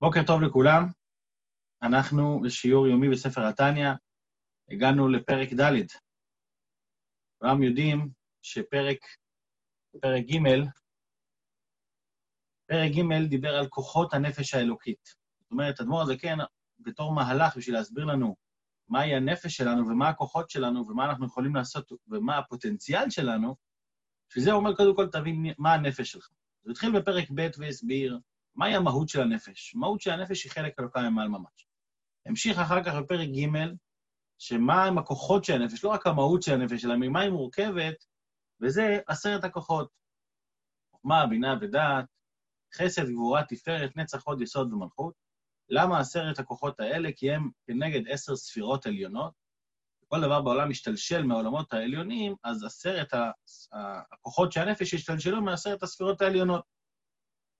בוקר טוב לכולם. אנחנו בשיעור יומי בספר התניא, הגענו לפרק ד'. כולם יודעים שפרק פרק ג', פרק ג' דיבר על כוחות הנפש האלוקית. זאת אומרת, אדמו"ר הזקן, בתור מהלך בשביל להסביר לנו מהי הנפש שלנו ומה הכוחות שלנו ומה אנחנו יכולים לעשות ומה הפוטנציאל שלנו, בשביל זה הוא אומר, קודם כל, תבין מה הנפש שלך. הוא התחיל בפרק ב' והסביר מהי המהות של הנפש? המהות של הנפש היא חלק אלוקה ממעל ממש. המשיך אחר כך בפרק ג', שמה הם הכוחות של הנפש, לא רק המהות של הנפש, אלא ממה היא מורכבת, וזה עשרת הכוחות. חוכמה, בינה ודעת, חסד, גבורה, תפארת, נצח, הוד, יסוד ומלכות. למה עשרת הכוחות האלה? כי הם כנגד עשר ספירות עליונות. כל דבר בעולם משתלשל מהעולמות העליונים, אז עשרת הכוחות של הנפש השתלשלו מעשרת הספירות העליונות.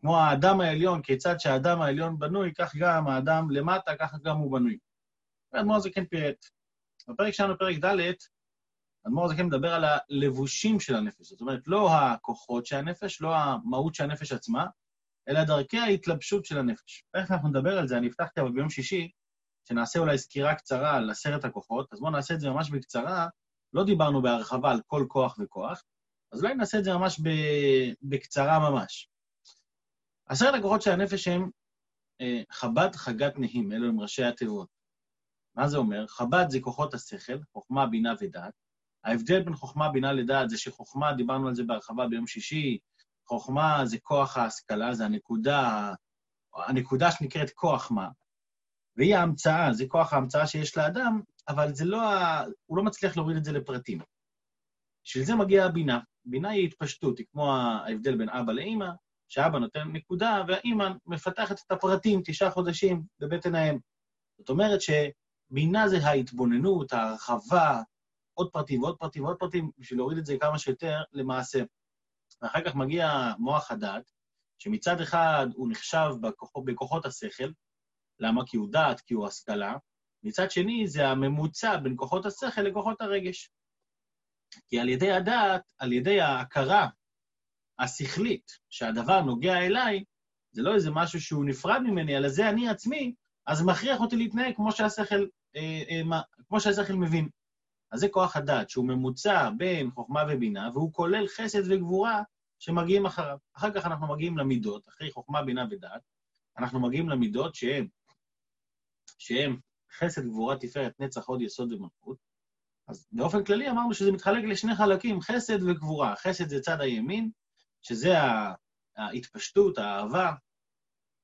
כמו האדם העליון, כיצד שהאדם העליון בנוי, כך גם האדם למטה, ככה גם הוא בנוי. ואדמו"ר זקן פירט. בפרק שלנו, פרק ד', אדמו"ר זקן מדבר על הלבושים של הנפש. זאת אומרת, לא הכוחות של הנפש, לא המהות של הנפש עצמה, אלא דרכי ההתלבשות של הנפש. תכף אנחנו נדבר על זה, אני הבטחתי אבל ביום שישי, שנעשה אולי סקירה קצרה על עשרת הכוחות, אז בואו נעשה את זה ממש בקצרה. לא דיברנו בהרחבה על כל כוח וכוח, אז אולי נעשה את זה ממש בקצרה ממש. עשרת הכוחות של הנפש הם אה, חב"ד חגת נהים, אלו הם ראשי התיבות. מה זה אומר? חב"ד זה כוחות השכל, חוכמה, בינה ודעת. ההבדל בין חוכמה, בינה לדעת זה שחוכמה, דיברנו על זה בהרחבה ביום שישי, חוכמה זה כוח ההשכלה, זה הנקודה, הנקודה שנקראת כוח מה. והיא ההמצאה, זה כוח ההמצאה שיש לאדם, אבל זה לא ה... הוא לא מצליח להוריד את זה לפרטים. בשביל זה מגיעה הבינה. בינה היא התפשטות, היא כמו ההבדל בין אבא לאימא, שאבא נותן נקודה, והאימא מפתחת את הפרטים תשעה חודשים בבטן האם. זאת אומרת שבינה זה ההתבוננות, ההרחבה, עוד פרטים ועוד פרטים ועוד פרטים, בשביל להוריד את זה כמה שיותר למעשה. ואחר כך מגיע מוח הדעת, שמצד אחד הוא נחשב בכוחות, בכוחות השכל, למה? כי הוא דעת, כי הוא השכלה, מצד שני זה הממוצע בין כוחות השכל לכוחות הרגש. כי על ידי הדעת, על ידי ההכרה השכלית, שהדבר נוגע אליי, זה לא איזה משהו שהוא נפרד ממני, אלא זה אני עצמי, אז מכריח אותי להתנהג כמו שהשכל, אה, אה, כמו שהשכל מבין. אז זה כוח הדעת, שהוא ממוצע בין חוכמה ובינה, והוא כולל חסד וגבורה שמגיעים אחריו. אחר כך אנחנו מגיעים למידות, אחרי חוכמה, בינה ודעת, אנחנו מגיעים למידות שהן, שהן חסד, גבורה, תפארת, נצח, הוד, יסוד ומלכות. אז באופן כללי אמרנו שזה מתחלק לשני חלקים, חסד וגבורה. חסד זה צד הימין, שזה ההתפשטות, האהבה,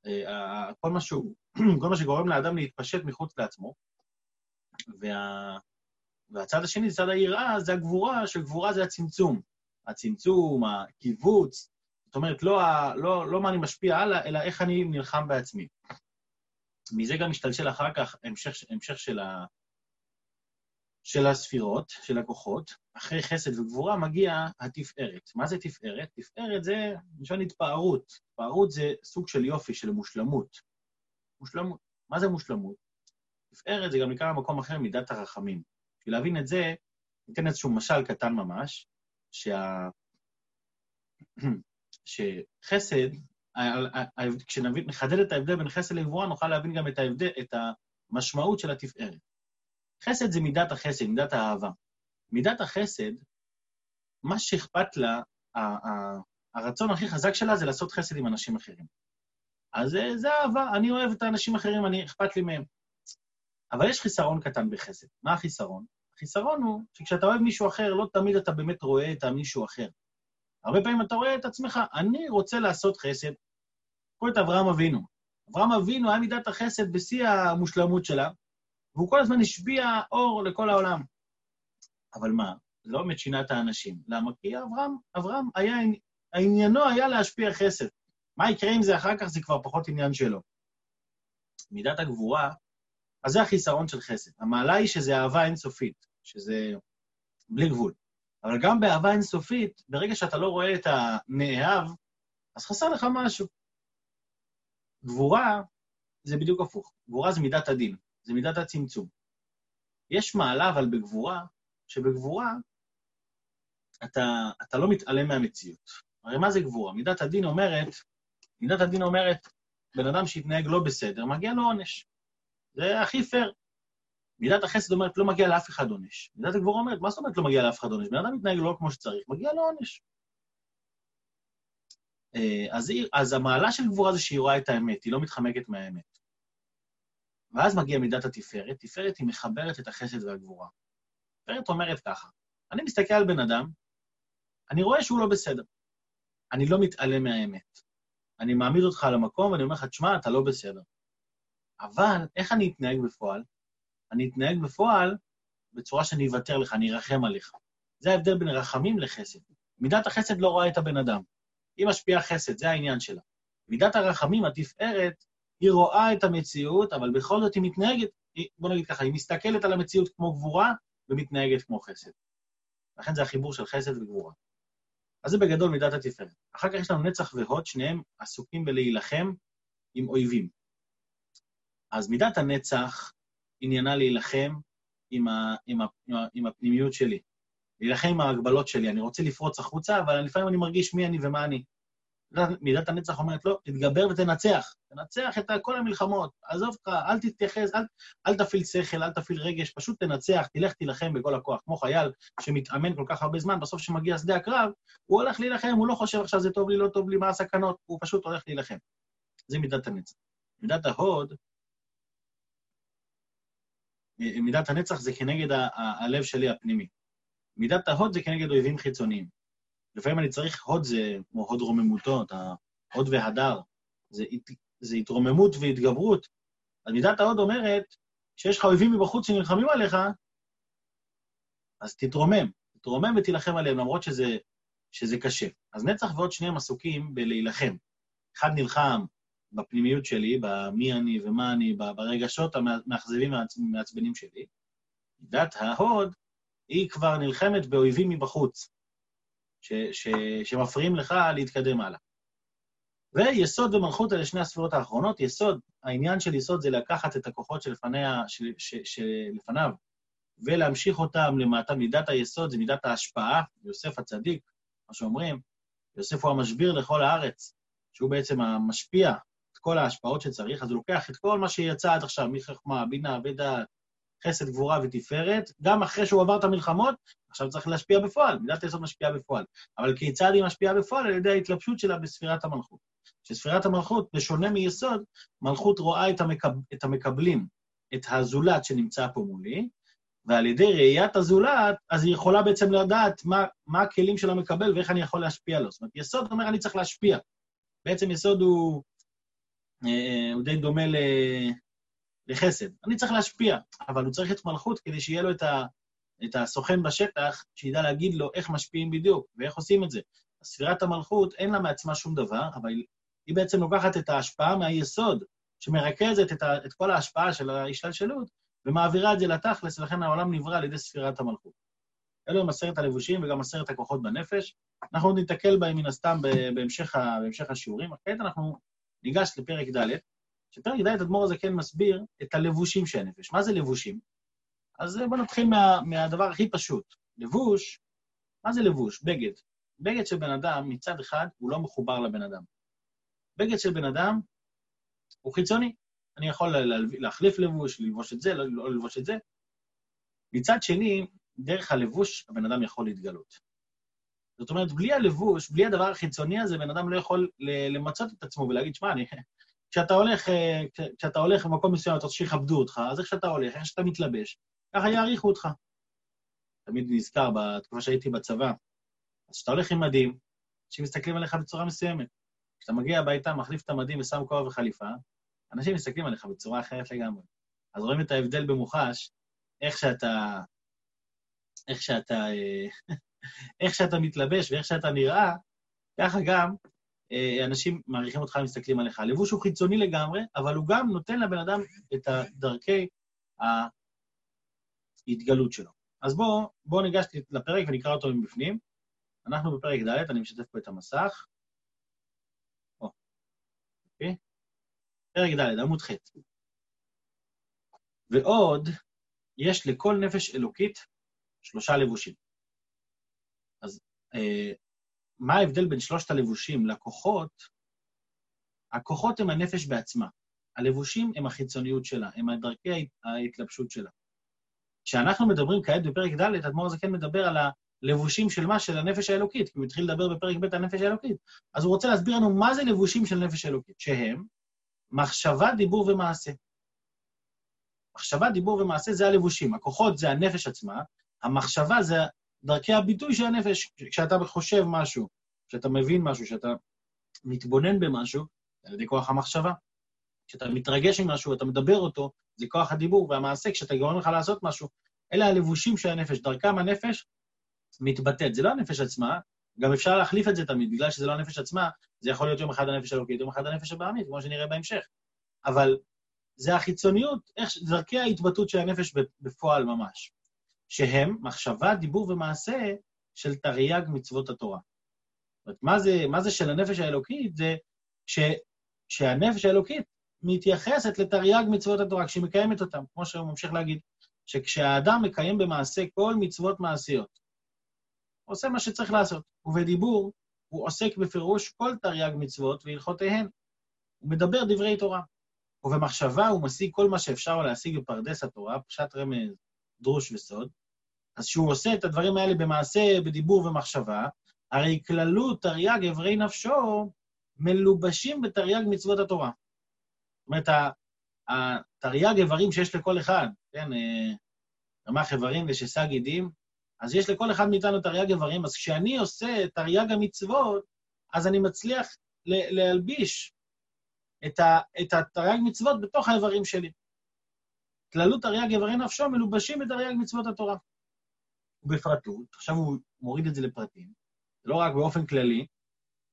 אה, כל מה, שהוא, כל מה שגורם לאדם להתפשט מחוץ לעצמו. וה, והצד השני, צד היראה, זה הגבורה, שגבורה זה הצמצום. הצמצום, הקיבוץ, זאת אומרת, לא, לא, לא מה אני משפיע הלאה, אלא איך אני נלחם בעצמי. מזה גם משתלשל אחר כך המשך, המשך של, ה, של הספירות, של הכוחות, אחרי חסד וגבורה מגיע התפארת. מה זה תפארת? תפארת זה לשון התפארות. התפארות זה סוג של יופי, של מושלמות. מושלמות. מה זה מושלמות? תפארת זה גם נקרא במקום אחר מידת הרחמים. בשביל להבין את זה, ניתן איזשהו משל קטן ממש, שה... שחסד, כשנחדד את ההבדל בין חסד לגבורה, נוכל להבין גם את, ההבדל, את המשמעות של התפארת. חסד זה מידת החסד, מידת האהבה. מידת החסד, מה שאכפת לה, הרצון הכי חזק שלה זה לעשות חסד עם אנשים אחרים. אז זה אהבה, אני אוהב את האנשים האחרים, אני אכפת לי מהם. אבל יש חיסרון קטן בחסד. מה החיסרון? החיסרון הוא שכשאתה אוהב מישהו אחר, לא תמיד אתה באמת רואה את המישהו אחר. הרבה פעמים אתה רואה את עצמך, אני רוצה לעשות חסד. קחו את אברהם אבינו. אברהם אבינו היה מידת החסד בשיא המושלמות שלה, והוא כל הזמן השביע אור לכל העולם. אבל מה? לא באמת שינה את האנשים. למה? כי אברהם, אברהם היה, עניינו היה להשפיע חסד. מה יקרה עם זה אחר כך, זה כבר פחות עניין שלו. מידת הגבורה, אז זה החיסרון של חסד. המעלה היא שזה אהבה אינסופית, שזה בלי גבול. אבל גם באהבה אינסופית, ברגע שאתה לא רואה את הנאהב, אז חסר לך משהו. גבורה זה בדיוק הפוך. גבורה זה מידת הדין. זה מידת הצמצום. יש מעלה, אבל בגבורה, שבגבורה אתה, אתה לא מתעלם מהמציאות. הרי מה זה גבורה? מידת הדין אומרת, מידת הדין אומרת, בן אדם שהתנהג לא בסדר, מגיע לו עונש. זה הכי פייר. מידת החסד אומרת, לא מגיע לאף אחד עונש. מידת הגבורה אומרת, מה זאת אומרת לא מגיע לאף אחד עונש? בן אדם מתנהג לא כמו שצריך, מגיע לו עונש. אה, אז, אז המעלה של גבורה זה שהיא רואה את האמת, היא לא מתחמקת מהאמת. ואז מגיעה מידת התפארת. תפארת היא מחברת את החסד והגבורה. תפארת אומרת ככה, אני מסתכל על בן אדם, אני רואה שהוא לא בסדר. אני לא מתעלם מהאמת. אני מעמיד אותך על המקום ואני אומר לך, תשמע, אתה לא בסדר. אבל איך אני אתנהג בפועל? אני אתנהג בפועל בצורה שאני אוותר לך, אני ארחם עליך. זה ההבדל בין רחמים לחסד. מידת החסד לא רואה את הבן אדם. היא משפיעה חסד, זה העניין שלה. מידת הרחמים, התפארת, היא רואה את המציאות, אבל בכל זאת היא מתנהגת, בוא נגיד ככה, היא מסתכלת על המציאות כמו גבורה ומתנהגת כמו חסד. לכן זה החיבור של חסד וגבורה. אז זה בגדול מידת התפארת. אחר כך יש לנו נצח והוד, שניהם עסוקים בלהילחם עם אויבים. אז מידת הנצח עניינה להילחם עם, ה, עם, ה, עם, ה, עם הפנימיות שלי, להילחם עם ההגבלות שלי. אני רוצה לפרוץ החוצה, אבל לפעמים אני מרגיש מי אני ומה אני. מידת הנצח אומרת, לא, תתגבר ותנצח. תנצח את כל המלחמות. עזוב אותך, אל תתייחס, אל, אל תפעיל שכל, אל תפעיל רגש, פשוט תנצח, תלך תילחם בכל הכוח. כמו חייל שמתאמן כל כך הרבה זמן, בסוף כשמגיע שדה הקרב, הוא הולך להילחם, הוא לא חושב עכשיו זה טוב לי, לא טוב לי, מה הסכנות, הוא פשוט הולך להילחם. זה מידת הנצח. מידת ההוד, מידת הנצח זה כנגד הלב שלי הפנימי. מידת ההוד זה כנגד אויבים חיצוניים. לפעמים אני צריך הוד זה כמו הוד רוממותו, הוד והדר. זה, זה התרוממות והתגברות. אז מידת ההוד אומרת, כשיש לך אויבים מבחוץ שנלחמים עליך, אז תתרומם. תתרומם ותילחם עליהם, למרות שזה, שזה קשה. אז נצח ועוד שניהם עסוקים בלהילחם. אחד נלחם בפנימיות שלי, במי אני ומה אני, ברגשות המאכזבים והמעצבנים שלי. מידת ההוד, היא כבר נלחמת באויבים מבחוץ. ש, ש, שמפריעים לך להתקדם הלאה. ויסוד ומלכות אלה שני הספירות האחרונות. יסוד, העניין של יסוד זה לקחת את הכוחות שלפניה, של, ש, שלפניו ולהמשיך אותם למטה. מידת היסוד זה מידת ההשפעה, יוסף הצדיק, מה שאומרים, יוסף הוא המשביר לכל הארץ, שהוא בעצם המשפיע את כל ההשפעות שצריך, אז הוא לוקח את כל מה שיצא עד עכשיו, מחכמה, בינה ודעת, חסד, גבורה ותפארת, גם אחרי שהוא עבר את המלחמות, עכשיו צריך להשפיע בפועל, מידת היסוד משפיעה בפועל. אבל כיצד היא משפיעה בפועל? על ידי ההתלבשות שלה בספירת המלכות. שספירת המלכות, בשונה מיסוד, מלכות רואה את, המקב... את המקבלים, את הזולת שנמצא פה מולי, ועל ידי ראיית הזולת, אז היא יכולה בעצם לדעת מה, מה הכלים של המקבל ואיך אני יכול להשפיע לו. זאת אומרת, יסוד אומר, אני צריך להשפיע. בעצם יסוד הוא, אה, הוא די דומה ל... לחסד. אני צריך להשפיע, אבל הוא צריך את מלכות כדי שיהיה לו את, ה, את הסוכן בשטח, שידע להגיד לו איך משפיעים בדיוק ואיך עושים את זה. ספירת המלכות, אין לה מעצמה שום דבר, אבל היא בעצם לוקחת את ההשפעה מהיסוד, שמרכזת את, ה, את כל ההשפעה של ההשתלשלות, ומעבירה את זה לתכלס, ולכן העולם נברא על ידי ספירת המלכות. אלו הם עשרת הלבושים וגם עשרת הכוחות בנפש. אנחנו עוד ניתקל בהם מן הסתם בהמשך, בהמשך השיעורים. כעת אנחנו ניגש לפרק ד', שפרק ד' אדמו"ר הזה כן מסביר את הלבושים של הנפש. מה זה לבושים? אז בואו נתחיל מה, מהדבר הכי פשוט. לבוש, מה זה לבוש? בגד. בגד של בן אדם, מצד אחד, הוא לא מחובר לבן אדם. בגד של בן אדם הוא חיצוני. אני יכול להחליף לבוש, ללבוש את זה, לא, לא ללבוש את זה. מצד שני, דרך הלבוש הבן אדם יכול להתגלות. זאת אומרת, בלי הלבוש, בלי הדבר החיצוני הזה, בן אדם לא יכול למצות את עצמו ולהגיד, שמע, אני... כשאתה הולך, אה, כשאתה הולך במקום מסוים, אתה רוצה שיכבדו אותך, אז איך שאתה הולך, איך שאתה מתלבש, ככה יעריכו אותך. תמיד נזכר בתקופה שהייתי בצבא, אז כשאתה הולך עם מדים, אנשים מסתכלים עליך בצורה מסוימת. כשאתה מגיע הביתה, מחליף את המדים ושם כובע וחליפה, אנשים מסתכלים עליך בצורה אחרת לגמרי. אז רואים את ההבדל במוחש, איך שאתה... איך שאתה... אה, איך שאתה מתלבש ואיך שאתה נראה, ככה גם אנשים מעריכים אותך ומסתכלים עליך. הלבוש הוא חיצוני לגמרי, אבל הוא גם נותן לבן אדם את דרכי ההתגלות שלו. אז בואו בוא ניגש לפרק ונקרא אותו מבפנים. אנחנו בפרק ד', אני משתף פה את המסך. אוקיי? פרק ד', עמוד ח'. ועוד, יש לכל נפש אלוקית שלושה לבושים. אז אה, מה ההבדל בין שלושת הלבושים לכוחות? הכוחות הם הנפש בעצמה. הלבושים הם החיצוניות שלה, הם דרכי ההתלבשות שלה. כשאנחנו מדברים כעת בפרק ד', אדמו"ר הזקן מדבר על הלבושים של מה? של הנפש האלוקית, כי הוא התחיל לדבר בפרק ב' על הנפש האלוקית. אז הוא רוצה להסביר לנו מה זה לבושים של נפש האלוקית, שהם מחשבה, דיבור ומעשה. מחשבה, דיבור ומעשה זה הלבושים. הכוחות זה הנפש עצמה, המחשבה זה דרכי הביטוי של הנפש. כשאתה חושב משהו, כשאתה מבין משהו, כשאתה מתבונן במשהו, זה על ידי כוח המחשבה. כשאתה מתרגש עם משהו, אתה מדבר אותו, זה כוח הדיבור והמעשה, כשאתה גורם לך לעשות משהו, אלה הלבושים של הנפש, דרכם הנפש מתבטאת. זה לא הנפש עצמה, גם אפשר להחליף את זה תמיד, בגלל שזה לא הנפש עצמה, זה יכול להיות יום אחד הנפש האלוקית, יום אחד הנפש הבעמית, כמו שנראה בהמשך. אבל זה החיצוניות, איך, דרכי ההתבטאות של הנפש בפועל ממש, שהם מחשבה, דיבור ומעשה של תרי"ג מצוות התורה. זאת אומרת, מה זה, מה זה של הנפש האלוקית? זה ש, שהנפש האלוקית מתייחסת לתרי"ג מצוות התורה, כשהיא מקיימת אותן, כמו שהוא ממשיך להגיד, שכשהאדם מקיים במעשה כל מצוות מעשיות, הוא עושה מה שצריך לעשות, ובדיבור הוא עוסק בפירוש כל תרי"ג מצוות והלכותיהן. הוא מדבר דברי תורה. ובמחשבה הוא משיג כל מה שאפשר להשיג בפרדס התורה, פשט רמז, דרוש וסוד. אז כשהוא עושה את הדברים האלה במעשה, בדיבור ומחשבה, הרי כללות תרי"ג אברי נפשו מלובשים בתרי"ג מצוות התורה. זאת אומרת, התרי"ג איברים שיש לכל אחד, כן, אה, רמ"ח איברים ושסה גידים, אז יש לכל אחד מאיתנו תרי"ג איברים, אז כשאני עושה תרי"ג המצוות, אז אני מצליח להלביש את, את התרי"ג מצוות בתוך האיברים שלי. כללות תרי"ג איברי נפשו מלובשים בתרי"ג מצוות התורה. ובפרטות, עכשיו הוא מוריד את זה לפרטים, לא רק באופן כללי,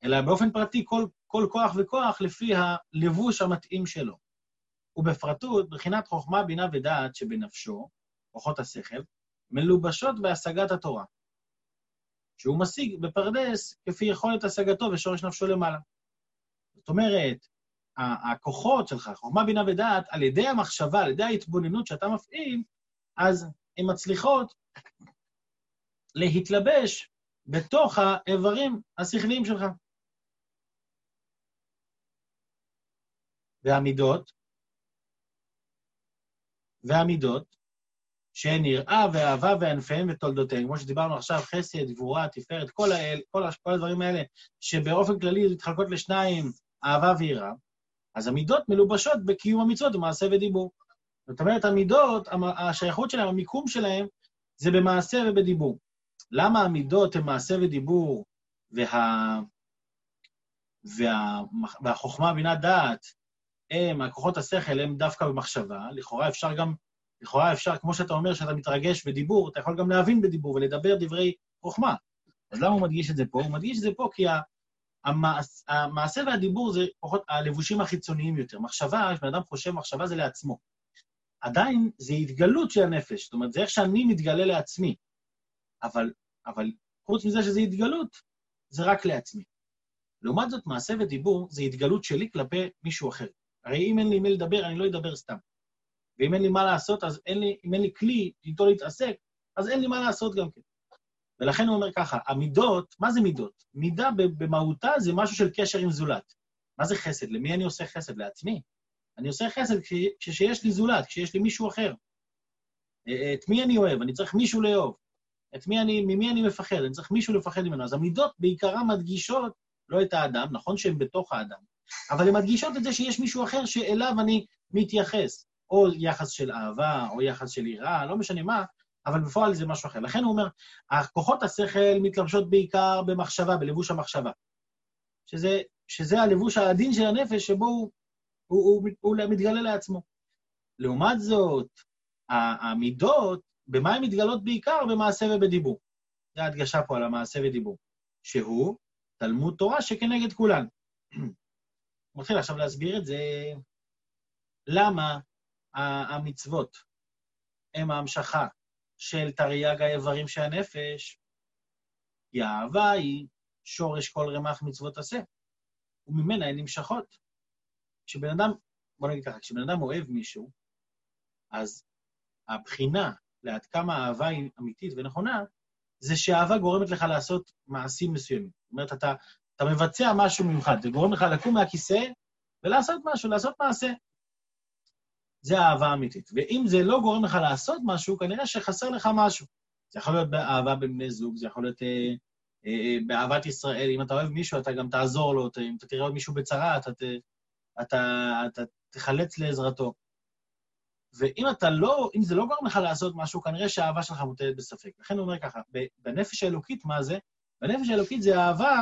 אלא באופן פרטי כל, כל כוח וכוח לפי הלבוש המתאים שלו. ובפרטות, בחינת חוכמה, בינה ודעת שבנפשו, כוחות השכל, מלובשות בהשגת התורה, שהוא משיג בפרדס כפי יכולת השגתו ושורש נפשו למעלה. זאת אומרת, הכוחות שלך, חוכמה, בינה ודעת, על ידי המחשבה, על ידי ההתבוננות שאתה מפעיל, אז הן מצליחות להתלבש בתוך האיברים השכליים שלך. והמידות, והמידות, שהן יראה ואהבה וענפיהם ותולדותיהם, כמו שדיברנו עכשיו, חסד, גבורה, תפארת, כל, האל, כל, כל הדברים האלה, שבאופן כללי מתחלקות לשניים, אהבה ויראה, אז המידות מלובשות בקיום המצוות במעשה ודיבור. זאת אומרת, המידות, השייכות שלהם, המיקום שלהם, זה במעשה ובדיבור. למה המידות הן מעשה ודיבור, וה... וה... והחוכמה, בינת דעת, הם, הכוחות השכל, הם דווקא במחשבה, לכאורה אפשר גם, לכאורה אפשר, כמו שאתה אומר, שאתה מתרגש בדיבור, אתה יכול גם להבין בדיבור ולדבר דברי חוכמה. אז למה הוא מדגיש את זה פה? הוא מדגיש את זה פה כי המעש, המעשה והדיבור זה פחות הלבושים החיצוניים יותר. מחשבה, כשבן אדם חושב מחשבה זה לעצמו. עדיין זה התגלות של הנפש, זאת אומרת, זה איך שאני מתגלה לעצמי. אבל, אבל חוץ מזה שזה התגלות, זה רק לעצמי. לעומת זאת, מעשה ודיבור זה התגלות שלי כלפי מישהו אחר. הרי אם אין לי מי לדבר, אני לא אדבר סתם. ואם אין לי מה לעשות, אז אין לי, אם אין לי כלי איתו להתעסק, אז אין לי מה לעשות גם כן. ולכן הוא אומר ככה, המידות, מה זה מידות? מידה במהותה זה משהו של קשר עם זולת. מה זה חסד? למי אני עושה חסד? לעצמי. אני עושה חסד כשיש לי זולת, כשיש לי מישהו אחר. אה, את מי אני אוהב? אני צריך מישהו לאהוב. את מי אני, ממי אני מפחד? אני צריך מישהו לפחד ממנו. אז המידות בעיקרן מדגישות לא את האדם, נכון שהן בתוך האדם, אבל הן מדגישות את זה שיש מישהו אחר שאליו אני מתייחס. או יחס של אהבה, או יחס של יראה, לא משנה מה, אבל בפועל זה משהו אחר. לכן הוא אומר, כוחות השכל מתלבשות בעיקר במחשבה, בלבוש המחשבה. שזה, שזה הלבוש העדין של הנפש שבו הוא, הוא, הוא, הוא, מתגלה לעצמו. לעומת זאת, המידות, במה הן מתגלות בעיקר? במעשה ובדיבור. זו ההדגשה פה על המעשה ודיבור. שהוא תלמוד תורה שכנגד כולן. מתחיל עכשיו להסביר את זה. למה המצוות הם ההמשכה של תרי"ג האיברים של הנפש, כי האהבה היא שורש כל רמ"ח מצוות עשה, וממנה הן נמשכות. כשבן אדם, בוא נגיד ככה, כשבן אדם אוהב מישהו, אז הבחינה לעד כמה האהבה היא אמיתית ונכונה, זה שהאהבה גורמת לך לעשות מעשים מסוימים. זאת אומרת, אתה, אתה מבצע משהו מיוחד, זה גורם לך לקום מהכיסא ולעשות משהו, לעשות מעשה. זה אהבה אמיתית. ואם זה לא גורם לך לעשות משהו, כנראה שחסר לך משהו. זה יכול להיות באהבה בין בני זוג, זה יכול להיות אה, אה, באהבת ישראל. אם אתה אוהב מישהו, אתה גם תעזור לו, אם אתה תראה עוד מישהו בצרה, אתה, אתה, אתה, אתה תחלץ לעזרתו. ואם אתה לא, אם זה לא גורם לך לעשות משהו, כנראה שהאהבה שלך מוטלת בספק. לכן הוא אומר ככה, בנפש האלוקית, מה זה? בנפש האלוקית זה אהבה,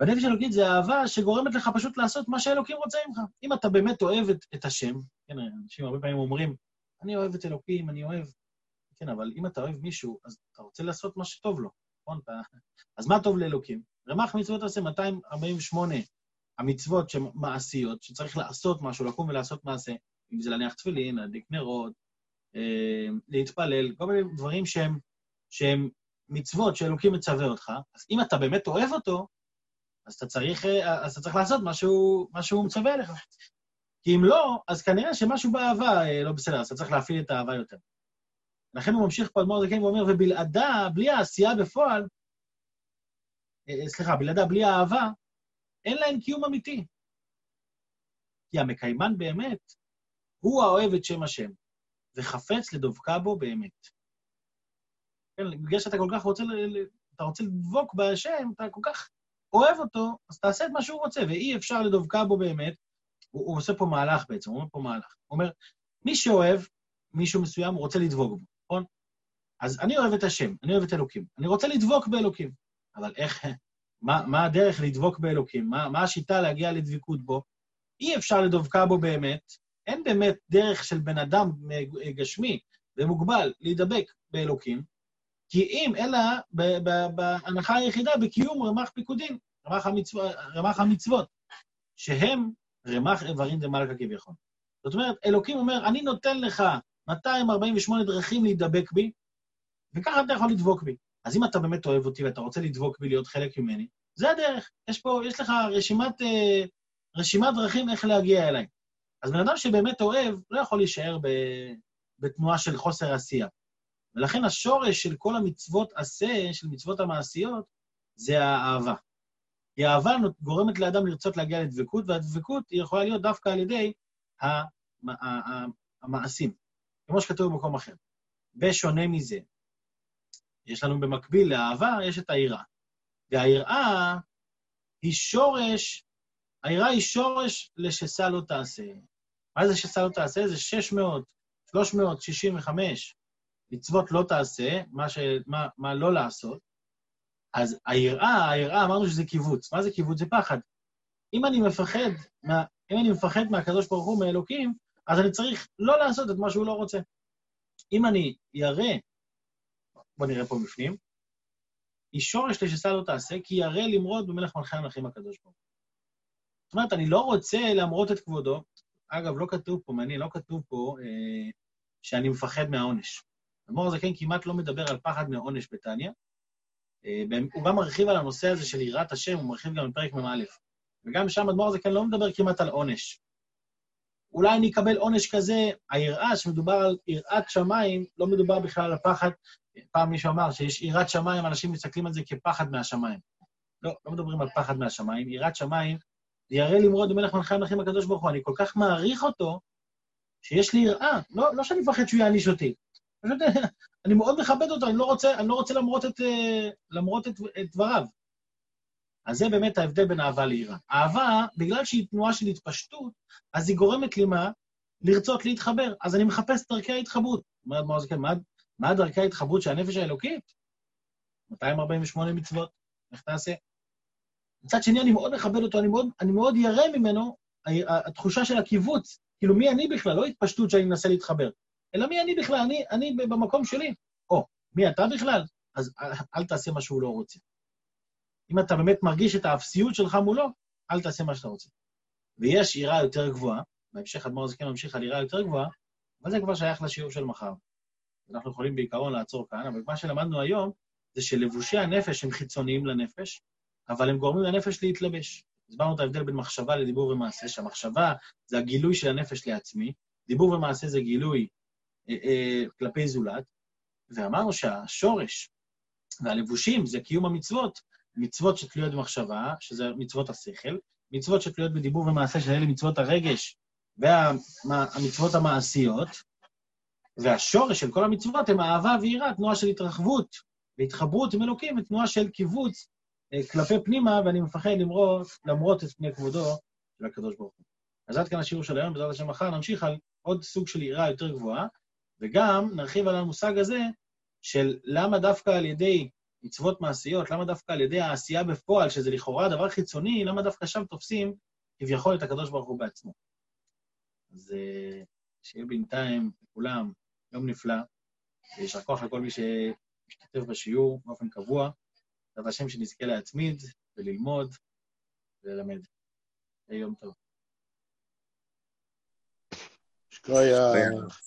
בנפש האלוקית זה אהבה שגורמת לך פשוט לעשות מה שהאלוקים רוצה ממך. אם אתה באמת אוהב את, את השם, כן, אנשים הרבה פעמים אומרים, אני אוהב את אלוקים, אני אוהב... כן, אבל אם אתה אוהב מישהו, אז אתה רוצה לעשות מה שטוב לו, נכון? אתה... אז מה טוב לאלוקים? רמ"ח מצוות עושה 248 המצוות שמעשיות, שצריך לעשות משהו, לקום ולעשות מעשה, אם זה להניח תפילין, להדליק נרות, אה, להתפלל, כל מיני דברים שהם, שהם מצוות שאלוקים מצווה אותך, אז אם אתה באמת אוהב אותו, אז אתה צריך, אה, אז אתה צריך לעשות מה שהוא, מצווה עליך. כי אם לא, אז כנראה שמשהו באהבה אה, לא בסדר, אז אתה צריך להפעיל את האהבה יותר. לכן הוא ממשיך פה, אדמו"ר זקן ואומר, ובלעדה, בלי העשייה בפועל, סליחה, בלעדה, בלי האהבה, אין להם קיום אמיתי. כי המקיימן באמת הוא האוהב את שם השם, וחפץ לדבקה בו באמת. כן, בגלל שאתה כל כך רוצה, אתה רוצה לדבוק בהשם, אתה כל כך אוהב אותו, אז תעשה את מה שהוא רוצה, ואי אפשר לדבקה בו באמת. הוא, הוא עושה פה מהלך בעצם, הוא אומר פה מהלך. הוא אומר, מי שאוהב מישהו מסוים, הוא רוצה לדבוק בו, נכון? אז אני אוהב את השם, אני אוהב את אלוקים. אני רוצה לדבוק באלוקים. אבל איך, מה, מה הדרך לדבוק באלוקים? מה, מה השיטה להגיע לדבקות בו? אי אפשר לדבקה בו באמת, אין באמת דרך של בן אדם גשמי ומוגבל להידבק באלוקים, כי אם, אלא בהנחה היחידה בקיום רמ"ח פיקודים, רמ"ח, המצו, רמ"ח המצוות, שהם רמ"ח איברים דמלכה כביכול. זאת אומרת, אלוקים אומר, אני נותן לך 248 דרכים להידבק בי, וככה אתה יכול לדבוק בי. אז אם אתה באמת אוהב אותי ואתה רוצה לדבוק בי, להיות חלק ממני, זה הדרך. יש פה, יש לך רשימת, אה, רשימת דרכים איך להגיע אליי. אז בן אדם שבאמת אוהב, לא יכול להישאר ב, בתנועה של חוסר עשייה. ולכן השורש של כל המצוות עשה, של מצוות המעשיות, זה האהבה. כי האהבה גורמת לאדם לרצות להגיע לדבקות, והדבקות היא יכולה להיות דווקא על ידי המעשים, כמו שכתוב במקום אחר. בשונה מזה, יש לנו במקביל לאהבה, יש את היראה. והיראה היא שורש, היראה היא שורש לשסה לא תעשה. מה זה שסה לא תעשה? זה 600, 365 מצוות לא תעשה, מה, ש... מה, מה לא לעשות. אז היראה, היראה, אמרנו שזה קיבוץ. מה זה קיבוץ? זה פחד. אם אני מפחד, מה... אם אני מפחד מהקדוש ברוך הוא, מאלוקים, אז אני צריך לא לעשות את מה שהוא לא רוצה. אם אני ירא, בואו נראה פה בפנים, היא שורש לשסה לא תעשה, כי ירא למרוד במלך מלכי המלכים הקדוש ברוך הוא. זאת אומרת, אני לא רוצה להמרות את כבודו. אגב, לא כתוב פה, מעניין, לא כתוב פה אה, שאני מפחד מהעונש. אדמו"ר הזקן כמעט לא מדבר על פחד מעונש בתניא. אה, הוא גם מרחיב על הנושא הזה של יראת השם, הוא מרחיב גם בפרק מ"א. וגם שם אדמו"ר הזקן לא מדבר כמעט על עונש. אולי אני אקבל עונש כזה, היראה, שמדובר על יראת שמיים, לא מדובר בכלל על הפחד. פעם מישהו אמר שיש יראת שמיים, אנשים מסתכלים על זה כפחד מהשמיים. לא, לא מדברים על פחד מהשמיים. יראת שמיים, ירא למרוד במלך מלכי המלכים הקדוש ברוך הוא. אני כל כך מעריך אותו, שיש לי יראה. לא, לא שאני מפחד שהוא יעניש אותי. פשוט, אני מאוד מכבד אותו, אני לא רוצה, אני לא רוצה למרות את, אה, למרות את, את דבריו. אז זה באמת ההבדל בין אהבה ליראה. אהבה, בגלל שהיא תנועה של התפשטות, אז היא גורמת לי מה? לרצות להתחבר. אז אני מחפש דרכי ההתחברות. אומרת מרז, כן, מה, מה דרכי ההתחברות של הנפש האלוקית? 248 מצוות, איך תעשה? מצד שני, אני מאוד מכבד אותו, אני מאוד, אני מאוד ירא ממנו, התחושה של הקיבוץ. כאילו, מי אני בכלל? לא התפשטות שאני מנסה להתחבר. אלא מי אני בכלל? אני, אני במקום שלי. או, מי אתה בכלל? אז אל, תעשה מה שהוא לא רוצה. אם אתה באמת מרגיש את האפסיות שלך מולו, אל תעשה מה שאתה רוצה. ויש יראה יותר גבוהה, בהמשך אדמו"ר הזקן ממשיך על יראה יותר גבוהה, אבל זה כבר שייך לשיעור של מחר. אנחנו יכולים בעיקרון לעצור כאן, אבל מה שלמדנו היום זה שלבושי הנפש הם חיצוניים לנפש, אבל הם גורמים לנפש להתלבש. הסברנו את ההבדל בין מחשבה לדיבור ומעשה, שהמחשבה זה הגילוי של הנפש לעצמי, דיבור ומעשה זה גילוי אה, אה, כלפי זולת, ואמרנו שהשורש והלבושים זה קיום המצוות, מצוות שתלויות במחשבה, שזה מצוות השכל, מצוות שתלויות בדיבור ומעשה, שאלה מצוות הרגש והמצוות המעשיות, והשורש של כל המצוות הם אהבה ויראה, תנועה של התרחבות והתחברות עם אלוקים, ותנועה של קיבוץ כלפי פנימה, ואני מפחד למרות, למרות את פני כבודו של הקדוש ברוך הוא. אז עד כאן השיעור של היום, בעזרת השם מחר נמשיך על עוד סוג של יראה יותר גבוהה, וגם נרחיב על המושג הזה של למה דווקא על ידי מצוות מעשיות, למה דווקא על ידי העשייה בפועל, שזה לכאורה דבר חיצוני, למה דווקא שם תופסים כביכול את הקדוש ברוך הוא בעצמו. אז אה, שיהיה בינתיים לכולם יום נפלא, ויישר כוח לכל מי שמשתתף בשיעור באופן קבוע, בעזרת השם שנזכה להצמיד וללמוד וללמד. יום טוב. שכוייח.